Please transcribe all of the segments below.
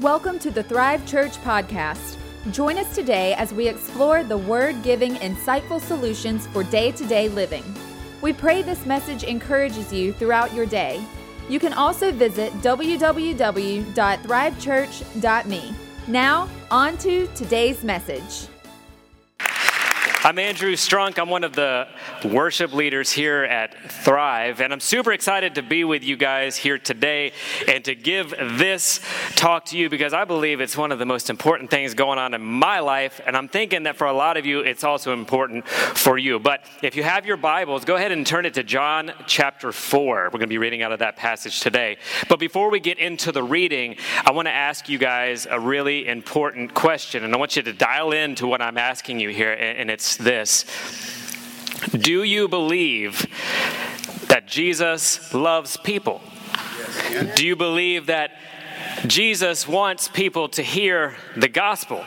Welcome to the Thrive Church podcast. Join us today as we explore the word giving insightful solutions for day to day living. We pray this message encourages you throughout your day. You can also visit www.thrivechurch.me. Now, on to today's message. I'm Andrew Strunk. I'm one of the worship leaders here at Thrive, and I'm super excited to be with you guys here today and to give this talk to you because I believe it's one of the most important things going on in my life, and I'm thinking that for a lot of you, it's also important for you. But if you have your Bibles, go ahead and turn it to John chapter 4. We're going to be reading out of that passage today. But before we get into the reading, I want to ask you guys a really important question, and I want you to dial in to what I'm asking you here, and it's this Do you believe that Jesus loves people? Do you believe that Jesus wants people to hear the gospel?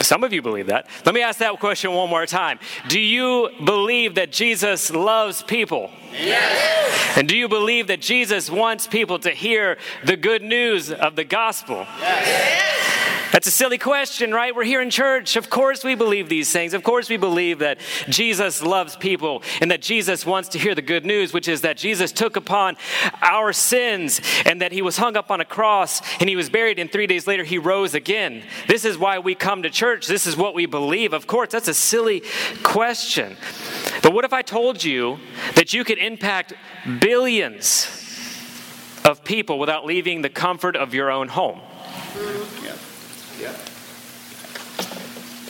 Some of you believe that. Let me ask that question one more time. Do you believe that Jesus loves people? Yes. And do you believe that Jesus wants people to hear the good news of the gospel? Yes. That's a silly question, right? We're here in church. Of course, we believe these things. Of course, we believe that Jesus loves people and that Jesus wants to hear the good news, which is that Jesus took upon our sins and that he was hung up on a cross and he was buried, and three days later, he rose again. This is why we come to church. This is what we believe. Of course, that's a silly question. But what if I told you that you could impact billions of people without leaving the comfort of your own home?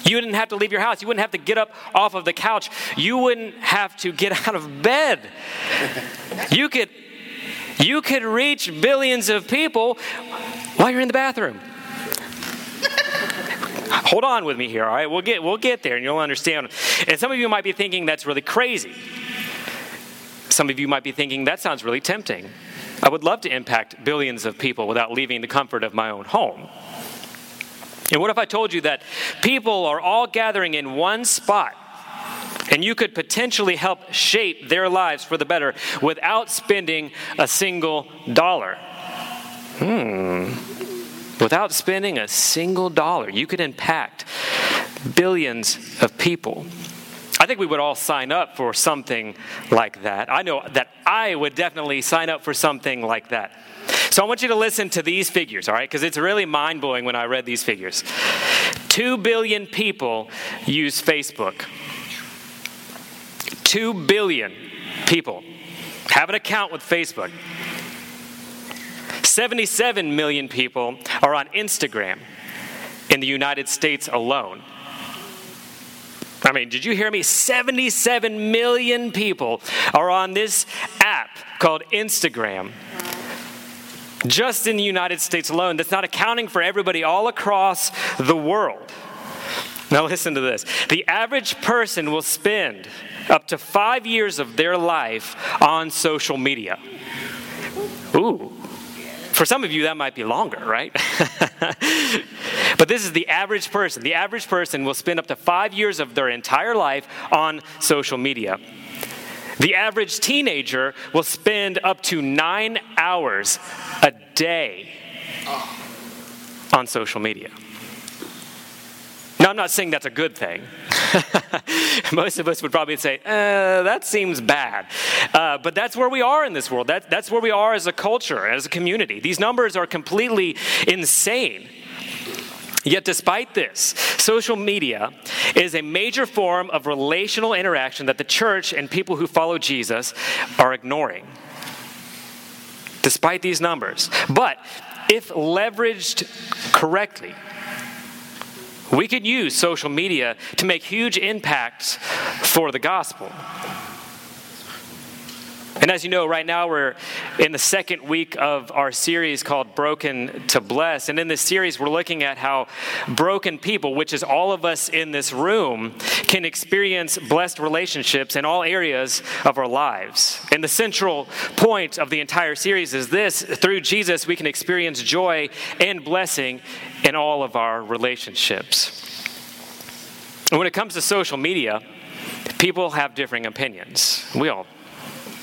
You didn't have to leave your house. You wouldn't have to get up off of the couch. You wouldn't have to get out of bed. You could, you could reach billions of people while you're in the bathroom. Hold on with me here, all right? We'll get, we'll get there and you'll understand. And some of you might be thinking that's really crazy. Some of you might be thinking that sounds really tempting. I would love to impact billions of people without leaving the comfort of my own home. And what if I told you that people are all gathering in one spot and you could potentially help shape their lives for the better without spending a single dollar? Hmm. Without spending a single dollar, you could impact billions of people. I think we would all sign up for something like that. I know that I would definitely sign up for something like that. So I want you to listen to these figures, all right? Because it's really mind blowing when I read these figures. Two billion people use Facebook. Two billion people have an account with Facebook. 77 million people are on Instagram in the United States alone. I mean, did you hear me? 77 million people are on this app called Instagram just in the United States alone. That's not accounting for everybody all across the world. Now, listen to this the average person will spend up to five years of their life on social media. Ooh. For some of you, that might be longer, right? but this is the average person. The average person will spend up to five years of their entire life on social media. The average teenager will spend up to nine hours a day on social media. Now, I'm not saying that's a good thing. Most of us would probably say, uh, that seems bad. Uh, but that's where we are in this world. That, that's where we are as a culture, as a community. These numbers are completely insane. Yet, despite this, social media is a major form of relational interaction that the church and people who follow Jesus are ignoring. Despite these numbers. But if leveraged correctly, we could use social media to make huge impacts for the gospel. And as you know, right now we're in the second week of our series called Broken to Bless. And in this series, we're looking at how broken people, which is all of us in this room, can experience blessed relationships in all areas of our lives. And the central point of the entire series is this through Jesus, we can experience joy and blessing in all of our relationships. And when it comes to social media, people have differing opinions. We all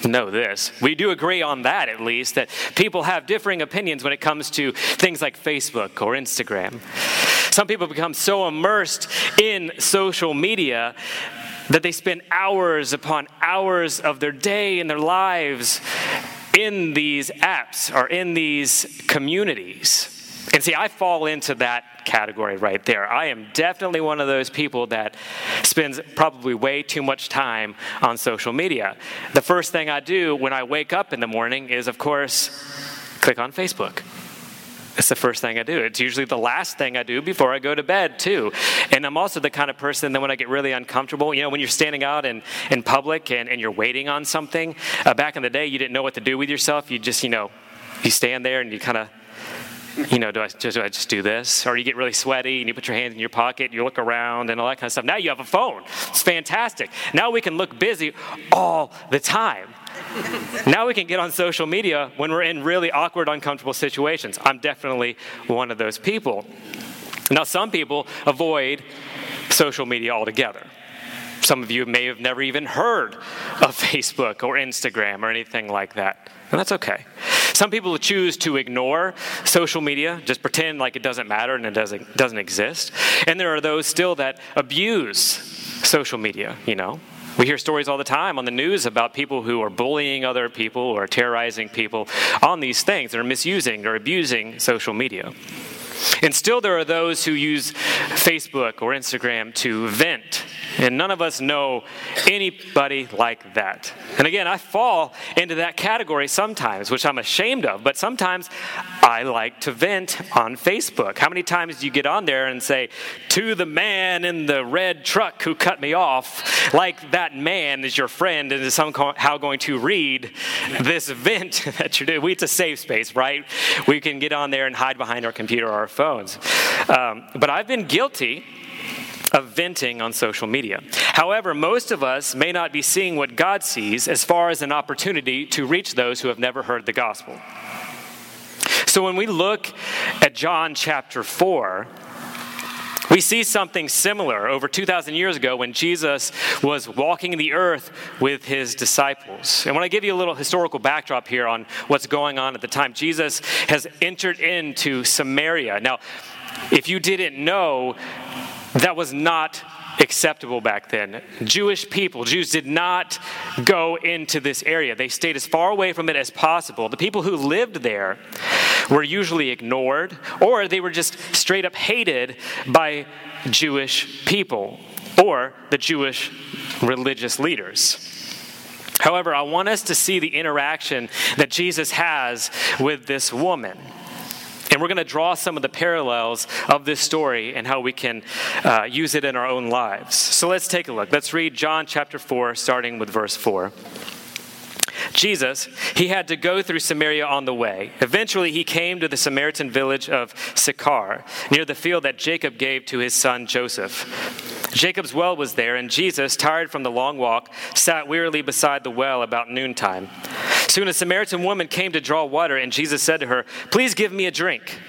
know this. We do agree on that, at least, that people have differing opinions when it comes to things like Facebook or Instagram. Some people become so immersed in social media that they spend hours upon hours of their day and their lives in these apps or in these communities. And see, I fall into that category right there. I am definitely one of those people that spends probably way too much time on social media. The first thing I do when I wake up in the morning is, of course, click on Facebook. It's the first thing I do. It's usually the last thing I do before I go to bed, too. And I'm also the kind of person that when I get really uncomfortable, you know, when you're standing out in, in public and, and you're waiting on something, uh, back in the day, you didn't know what to do with yourself. You just, you know, you stand there and you kind of you know, do I, just, do I just do this? Or you get really sweaty and you put your hands in your pocket, you look around and all that kind of stuff. Now you have a phone. It's fantastic. Now we can look busy all the time. now we can get on social media when we're in really awkward, uncomfortable situations. I'm definitely one of those people. Now, some people avoid social media altogether. Some of you may have never even heard of Facebook or Instagram or anything like that. And that's okay. Some people choose to ignore social media, just pretend like it doesn't matter and it doesn't, doesn't exist. And there are those still that abuse social media, you know. We hear stories all the time on the news about people who are bullying other people or terrorizing people on these things. They're misusing or abusing social media. And still, there are those who use Facebook or Instagram to vent and none of us know anybody like that. And again, I fall into that category sometimes, which I'm ashamed of, but sometimes I like to vent on Facebook. How many times do you get on there and say, to the man in the red truck who cut me off, like that man is your friend and is somehow going to read this vent that you're doing? It's a safe space, right? We can get on there and hide behind our computer or our phones. Um, but I've been guilty of venting on social media. However, most of us may not be seeing what God sees as far as an opportunity to reach those who have never heard the gospel. So when we look at John chapter 4, we see something similar over 2,000 years ago when Jesus was walking the earth with his disciples. And when I give you a little historical backdrop here on what's going on at the time, Jesus has entered into Samaria. Now, if you didn't know, that was not acceptable back then. Jewish people, Jews did not go into this area. They stayed as far away from it as possible. The people who lived there were usually ignored or they were just straight up hated by Jewish people or the Jewish religious leaders. However, I want us to see the interaction that Jesus has with this woman. And we're going to draw some of the parallels of this story and how we can uh, use it in our own lives. So let's take a look. Let's read John chapter 4, starting with verse 4. Jesus, he had to go through Samaria on the way. Eventually, he came to the Samaritan village of Sychar, near the field that Jacob gave to his son Joseph. Jacob's well was there, and Jesus, tired from the long walk, sat wearily beside the well about noontime. Soon a Samaritan woman came to draw water, and Jesus said to her, Please give me a drink.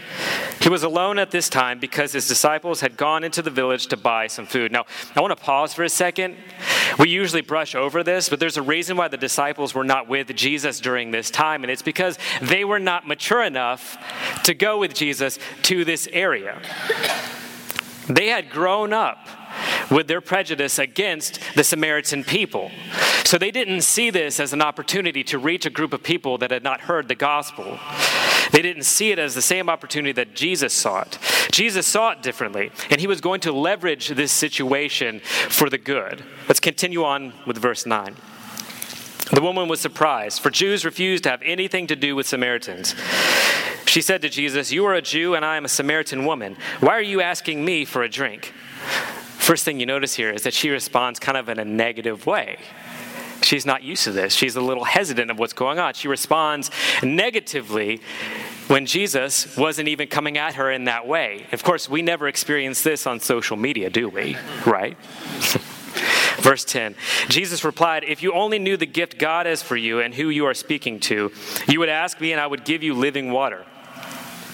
He was alone at this time because his disciples had gone into the village to buy some food. Now, I want to pause for a second. We usually brush over this, but there's a reason why the disciples were not with Jesus during this time, and it's because they were not mature enough to go with Jesus to this area. They had grown up with their prejudice against the Samaritan people. So they didn't see this as an opportunity to reach a group of people that had not heard the gospel. They didn't see it as the same opportunity that Jesus saw it. Jesus saw it differently, and he was going to leverage this situation for the good. Let's continue on with verse 9. The woman was surprised, for Jews refused to have anything to do with Samaritans. She said to Jesus, You are a Jew, and I am a Samaritan woman. Why are you asking me for a drink? First thing you notice here is that she responds kind of in a negative way. She's not used to this. She's a little hesitant of what's going on. She responds negatively when Jesus wasn't even coming at her in that way. Of course, we never experience this on social media, do we? Right? Verse 10 Jesus replied, If you only knew the gift God has for you and who you are speaking to, you would ask me and I would give you living water.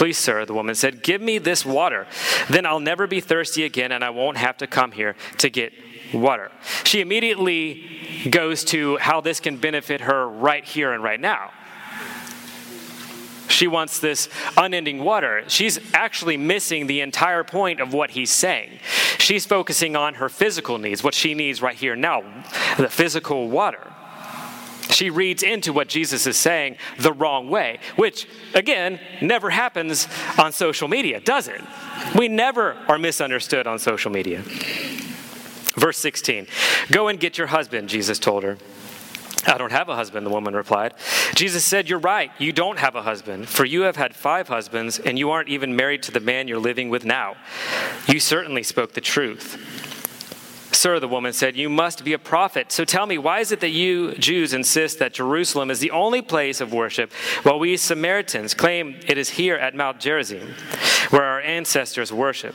Please, sir, the woman said, Give me this water. Then I'll never be thirsty again, and I won't have to come here to get water. She immediately goes to how this can benefit her right here and right now. She wants this unending water. She's actually missing the entire point of what he's saying. She's focusing on her physical needs, what she needs right here now, the physical water. She reads into what Jesus is saying the wrong way, which, again, never happens on social media, does it? We never are misunderstood on social media. Verse 16 Go and get your husband, Jesus told her. I don't have a husband, the woman replied. Jesus said, You're right, you don't have a husband, for you have had five husbands, and you aren't even married to the man you're living with now. You certainly spoke the truth. Sir, the woman said, You must be a prophet. So tell me, why is it that you Jews insist that Jerusalem is the only place of worship, while we Samaritans claim it is here at Mount Gerizim, where our ancestors worship?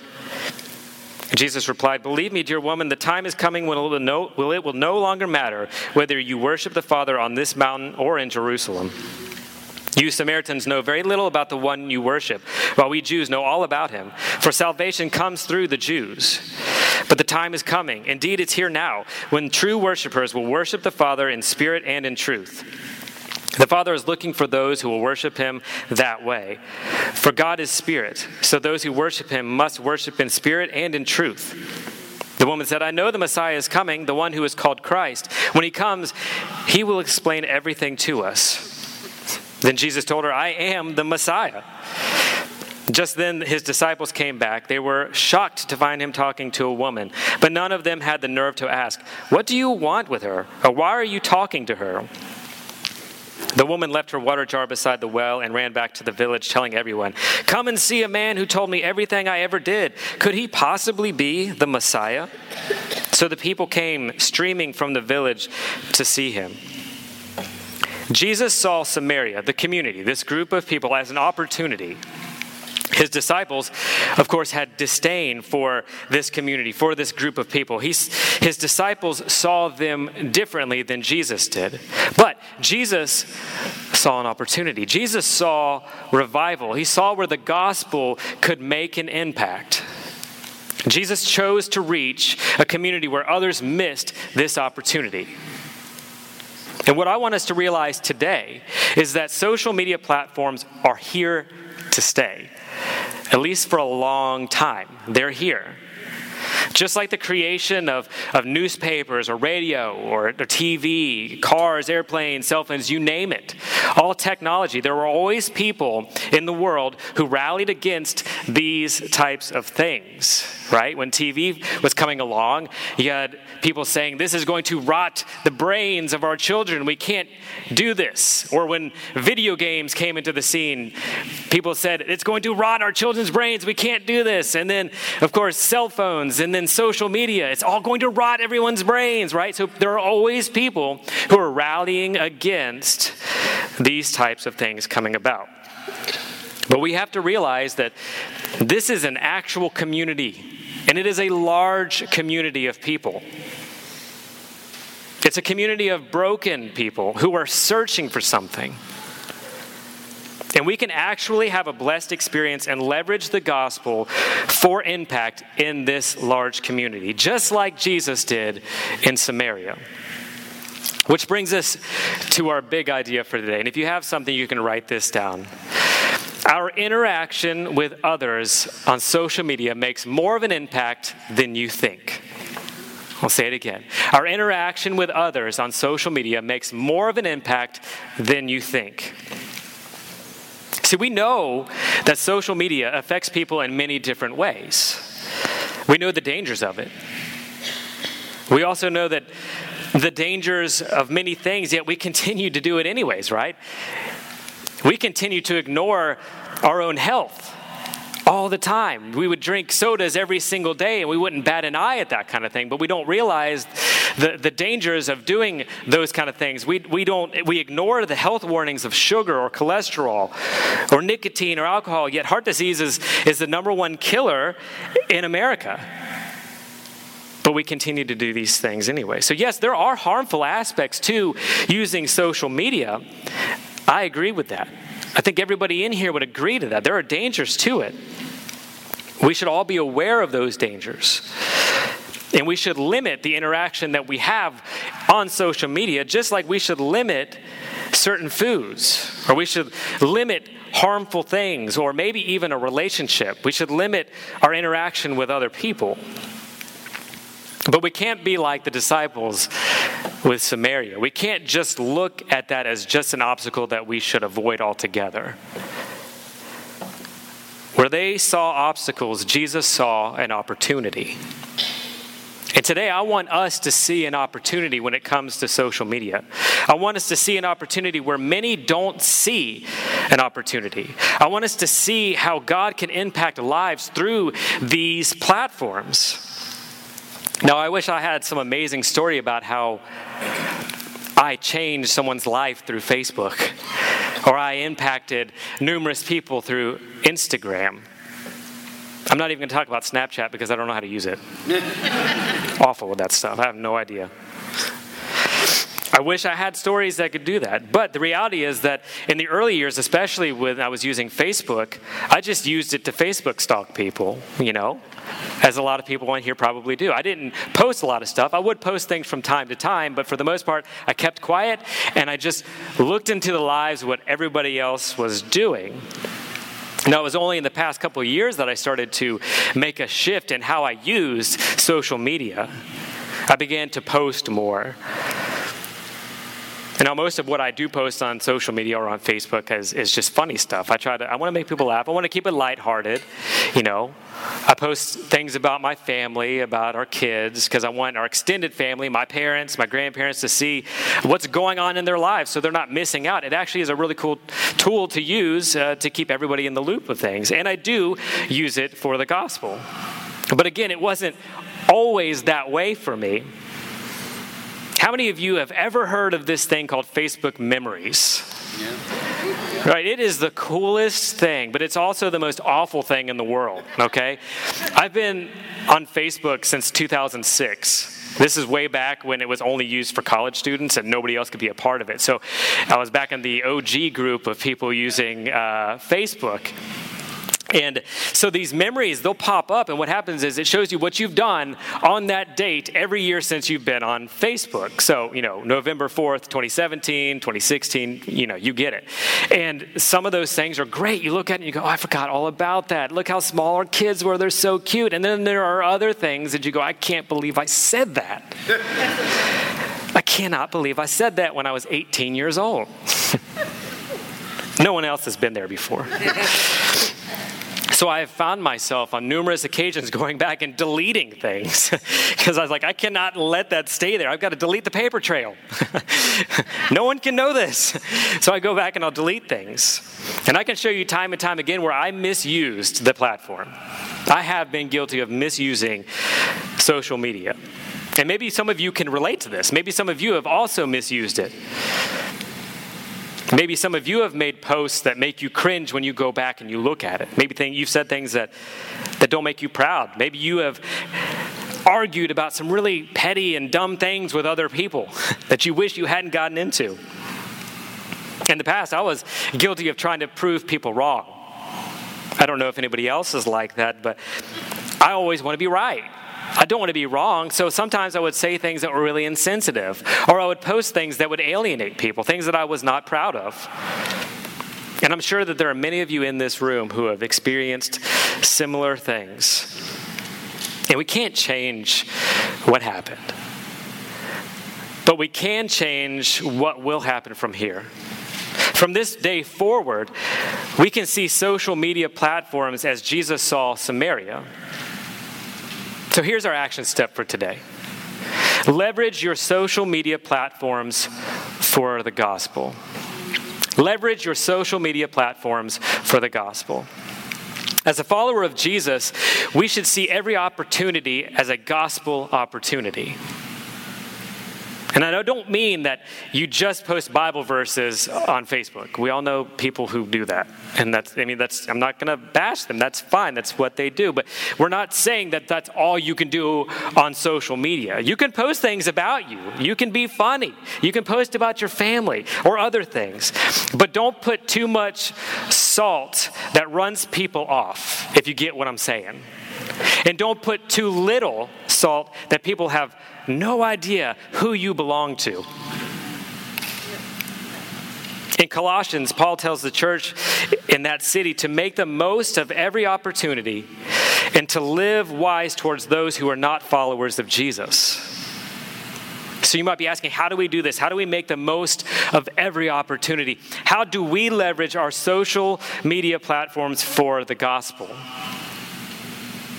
Jesus replied, Believe me, dear woman, the time is coming when it will no, it will no longer matter whether you worship the Father on this mountain or in Jerusalem. You Samaritans know very little about the one you worship, while we Jews know all about him. For salvation comes through the Jews. But the time is coming, indeed, it's here now, when true worshipers will worship the Father in spirit and in truth. The Father is looking for those who will worship him that way. For God is spirit, so those who worship him must worship in spirit and in truth. The woman said, I know the Messiah is coming, the one who is called Christ. When he comes, he will explain everything to us. Then Jesus told her, I am the Messiah. Just then his disciples came back. They were shocked to find him talking to a woman, but none of them had the nerve to ask, What do you want with her? Or why are you talking to her? The woman left her water jar beside the well and ran back to the village, telling everyone, Come and see a man who told me everything I ever did. Could he possibly be the Messiah? So the people came streaming from the village to see him. Jesus saw Samaria, the community, this group of people, as an opportunity his disciples, of course, had disdain for this community, for this group of people. He's, his disciples saw them differently than Jesus did. But Jesus saw an opportunity. Jesus saw revival. He saw where the gospel could make an impact. Jesus chose to reach a community where others missed this opportunity. And what I want us to realize today is that social media platforms are here to stay at least for a long time. They're here. Just like the creation of, of newspapers or radio or, or TV, cars, airplanes, cell phones, you name it, all technology, there were always people in the world who rallied against these types of things, right? When TV was coming along, you had people saying, This is going to rot the brains of our children. We can't do this. Or when video games came into the scene, people said, It's going to rot our children's brains. We can't do this. And then, of course, cell phones and then social media. It's all going to rot everyone's brains, right? So there are always people who are rallying against these types of things coming about. But we have to realize that this is an actual community, and it is a large community of people. It's a community of broken people who are searching for something. And we can actually have a blessed experience and leverage the gospel for impact in this large community, just like Jesus did in Samaria. Which brings us to our big idea for today. And if you have something, you can write this down. Our interaction with others on social media makes more of an impact than you think. I'll say it again. Our interaction with others on social media makes more of an impact than you think. See, we know that social media affects people in many different ways. We know the dangers of it. We also know that the dangers of many things, yet we continue to do it anyways, right? We continue to ignore our own health, all the time. We would drink sodas every single day and we wouldn't bat an eye at that kind of thing, but we don't realize the, the dangers of doing those kind of things. We, we, don't, we ignore the health warnings of sugar or cholesterol or nicotine or alcohol, yet heart disease is, is the number one killer in America. But we continue to do these things anyway. So, yes, there are harmful aspects to using social media. I agree with that. I think everybody in here would agree to that. There are dangers to it. We should all be aware of those dangers. And we should limit the interaction that we have on social media, just like we should limit certain foods, or we should limit harmful things, or maybe even a relationship. We should limit our interaction with other people. But we can't be like the disciples with Samaria. We can't just look at that as just an obstacle that we should avoid altogether. Where they saw obstacles, Jesus saw an opportunity. And today, I want us to see an opportunity when it comes to social media. I want us to see an opportunity where many don't see an opportunity. I want us to see how God can impact lives through these platforms. Now, I wish I had some amazing story about how I changed someone's life through Facebook, or I impacted numerous people through Instagram. I'm not even going to talk about Snapchat because I don't know how to use it. Awful with that stuff. I have no idea. I wish I had stories that could do that. But the reality is that in the early years, especially when I was using Facebook, I just used it to Facebook stalk people, you know, as a lot of people on here probably do. I didn't post a lot of stuff. I would post things from time to time, but for the most part, I kept quiet and I just looked into the lives of what everybody else was doing. Now, it was only in the past couple years that I started to make a shift in how I used social media. I began to post more. And now most of what I do post on social media or on Facebook is, is just funny stuff. I try to, I want to make people laugh. I want to keep it lighthearted, you know. I post things about my family, about our kids, because I want our extended family, my parents, my grandparents, to see what's going on in their lives so they're not missing out. It actually is a really cool tool to use uh, to keep everybody in the loop of things. And I do use it for the gospel. But again, it wasn't always that way for me. How many of you have ever heard of this thing called Facebook Memories? Yeah. Right, it is the coolest thing, but it's also the most awful thing in the world, okay? I've been on Facebook since 2006. This is way back when it was only used for college students and nobody else could be a part of it. So I was back in the OG group of people using uh, Facebook. And so these memories, they'll pop up, and what happens is it shows you what you've done on that date every year since you've been on Facebook. So, you know, November 4th, 2017, 2016, you know, you get it. And some of those things are great. You look at it and you go, oh, I forgot all about that. Look how small our kids were. They're so cute. And then there are other things that you go, I can't believe I said that. I cannot believe I said that when I was 18 years old. no one else has been there before. So I have found myself on numerous occasions going back and deleting things because I was like, I cannot let that stay there. I've got to delete the paper trail. no one can know this. So I go back and I'll delete things. And I can show you time and time again where I misused the platform. I have been guilty of misusing social media. And maybe some of you can relate to this. Maybe some of you have also misused it. Maybe some of you have made posts that make you cringe when you go back and you look at it. Maybe you've said things that, that don't make you proud. Maybe you have argued about some really petty and dumb things with other people that you wish you hadn't gotten into. In the past, I was guilty of trying to prove people wrong. I don't know if anybody else is like that, but I always want to be right. I don't want to be wrong, so sometimes I would say things that were really insensitive, or I would post things that would alienate people, things that I was not proud of. And I'm sure that there are many of you in this room who have experienced similar things. And we can't change what happened. But we can change what will happen from here. From this day forward, we can see social media platforms as Jesus saw Samaria. So here's our action step for today leverage your social media platforms for the gospel. Leverage your social media platforms for the gospel. As a follower of Jesus, we should see every opportunity as a gospel opportunity. And I don't mean that you just post Bible verses on Facebook. We all know people who do that. And that's, I mean, that's, I'm not going to bash them. That's fine. That's what they do. But we're not saying that that's all you can do on social media. You can post things about you, you can be funny, you can post about your family or other things. But don't put too much salt that runs people off, if you get what I'm saying. And don't put too little salt that people have no idea who you belong to. In Colossians, Paul tells the church in that city to make the most of every opportunity and to live wise towards those who are not followers of Jesus. So you might be asking, how do we do this? How do we make the most of every opportunity? How do we leverage our social media platforms for the gospel?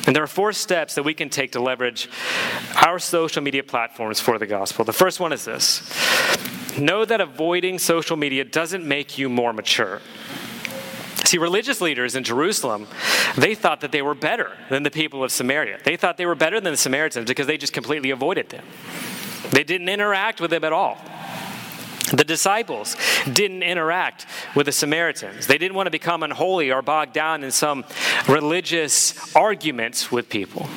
And there are four steps that we can take to leverage our social media platforms for the gospel. The first one is this know that avoiding social media doesn't make you more mature. See, religious leaders in Jerusalem, they thought that they were better than the people of Samaria. They thought they were better than the Samaritans because they just completely avoided them. They didn't interact with them at all. The disciples didn't interact with the Samaritans. They didn't want to become unholy or bogged down in some religious arguments with people.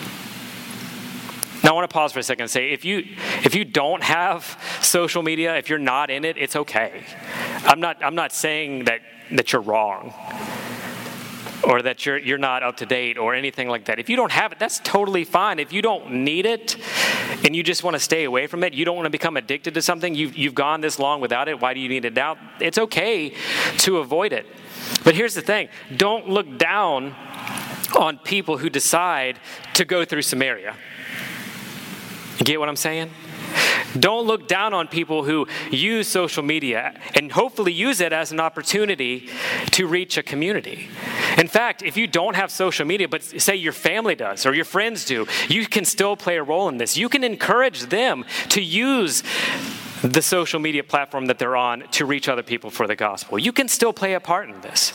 Now I want to pause for a second and say if you if you don't have social media, if you're not in it, it's okay. I'm not I'm not saying that that you're wrong or that you're, you're not up to date or anything like that. If you don't have it, that's totally fine. If you don't need it and you just want to stay away from it, you don't want to become addicted to something, you've, you've gone this long without it, why do you need it now? It's okay to avoid it. But here's the thing don't look down on people who decide to go through Samaria. You get what I'm saying? Don't look down on people who use social media and hopefully use it as an opportunity to reach a community. In fact, if you don't have social media, but say your family does or your friends do, you can still play a role in this. You can encourage them to use the social media platform that they're on to reach other people for the gospel. You can still play a part in this.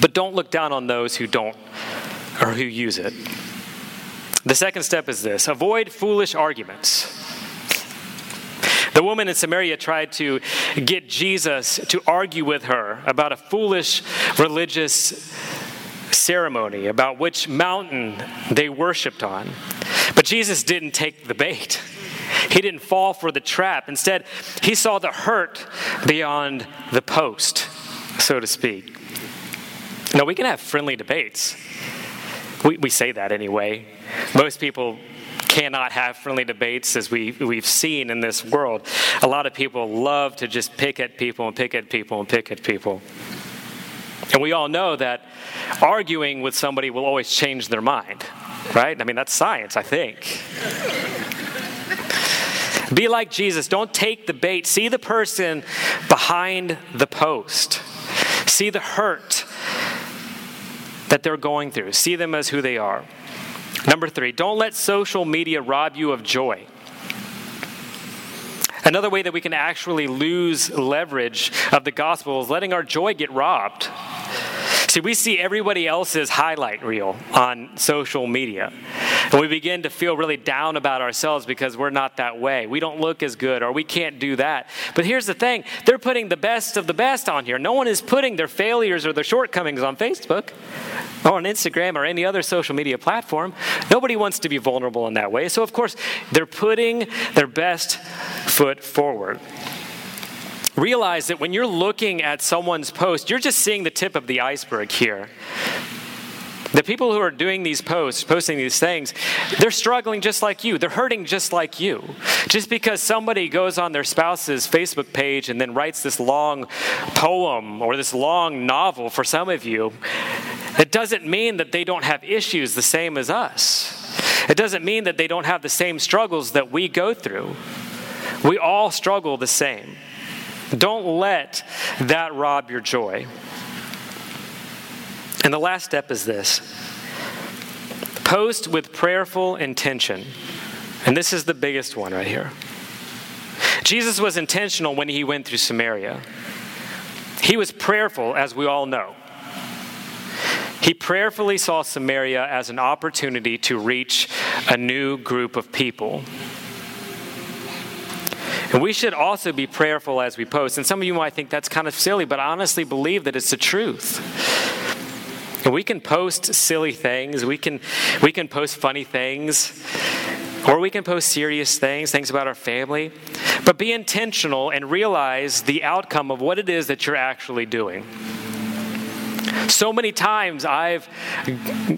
But don't look down on those who don't or who use it. The second step is this avoid foolish arguments. The woman in Samaria tried to get Jesus to argue with her about a foolish religious ceremony, about which mountain they worshiped on. But Jesus didn't take the bait. He didn't fall for the trap. Instead, he saw the hurt beyond the post, so to speak. Now, we can have friendly debates. We, we say that anyway. Most people cannot have friendly debates as we, we've seen in this world. A lot of people love to just pick at people and pick at people and pick at people. And we all know that arguing with somebody will always change their mind, right? I mean, that's science, I think. Be like Jesus. Don't take the bait. See the person behind the post. See the hurt that they're going through. See them as who they are. Number three, don't let social media rob you of joy. Another way that we can actually lose leverage of the gospel is letting our joy get robbed. See, we see everybody else's highlight reel on social media. And we begin to feel really down about ourselves because we're not that way. We don't look as good or we can't do that. But here's the thing they're putting the best of the best on here. No one is putting their failures or their shortcomings on Facebook or on Instagram or any other social media platform. Nobody wants to be vulnerable in that way. So, of course, they're putting their best foot forward. Realize that when you're looking at someone's post, you're just seeing the tip of the iceberg here. The people who are doing these posts, posting these things, they're struggling just like you. They're hurting just like you. Just because somebody goes on their spouse's Facebook page and then writes this long poem or this long novel for some of you, it doesn't mean that they don't have issues the same as us. It doesn't mean that they don't have the same struggles that we go through. We all struggle the same. Don't let that rob your joy. And the last step is this post with prayerful intention. And this is the biggest one right here. Jesus was intentional when he went through Samaria. He was prayerful, as we all know. He prayerfully saw Samaria as an opportunity to reach a new group of people. And we should also be prayerful as we post. And some of you might think that's kind of silly, but I honestly believe that it's the truth. We can post silly things, we can, we can post funny things, or we can post serious things, things about our family. But be intentional and realize the outcome of what it is that you're actually doing. So many times I've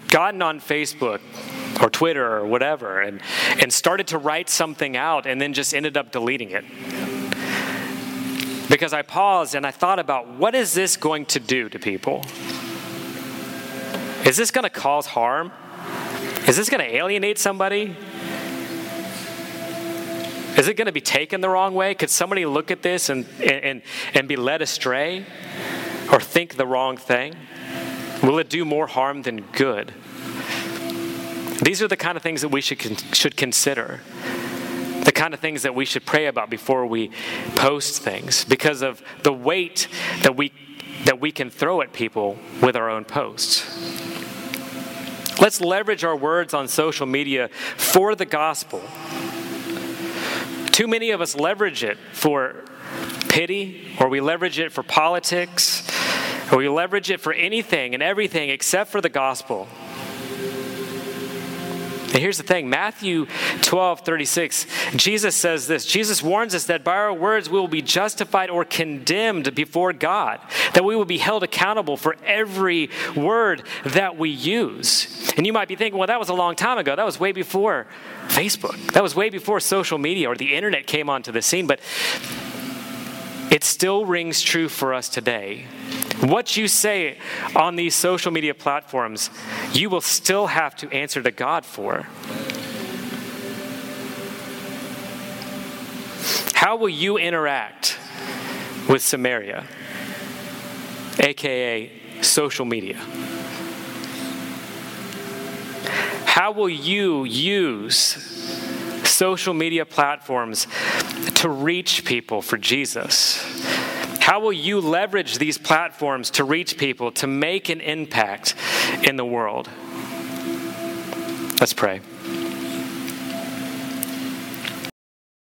gotten on Facebook or Twitter or whatever and, and started to write something out and then just ended up deleting it. Because I paused and I thought about what is this going to do to people? Is this going to cause harm? Is this going to alienate somebody? Is it going to be taken the wrong way? Could somebody look at this and, and, and be led astray or think the wrong thing? Will it do more harm than good? These are the kind of things that we should, should consider. The kind of things that we should pray about before we post things because of the weight that we, that we can throw at people with our own posts. Let's leverage our words on social media for the gospel. Too many of us leverage it for pity, or we leverage it for politics, or we leverage it for anything and everything except for the gospel. And here's the thing Matthew 12, 36, Jesus says this Jesus warns us that by our words we will be justified or condemned before God, that we will be held accountable for every word that we use. And you might be thinking, well, that was a long time ago. That was way before Facebook, that was way before social media or the internet came onto the scene. But it still rings true for us today. What you say on these social media platforms, you will still have to answer to God for. How will you interact with Samaria, aka social media? How will you use social media platforms to reach people for Jesus? How will you leverage these platforms to reach people, to make an impact in the world? Let's pray.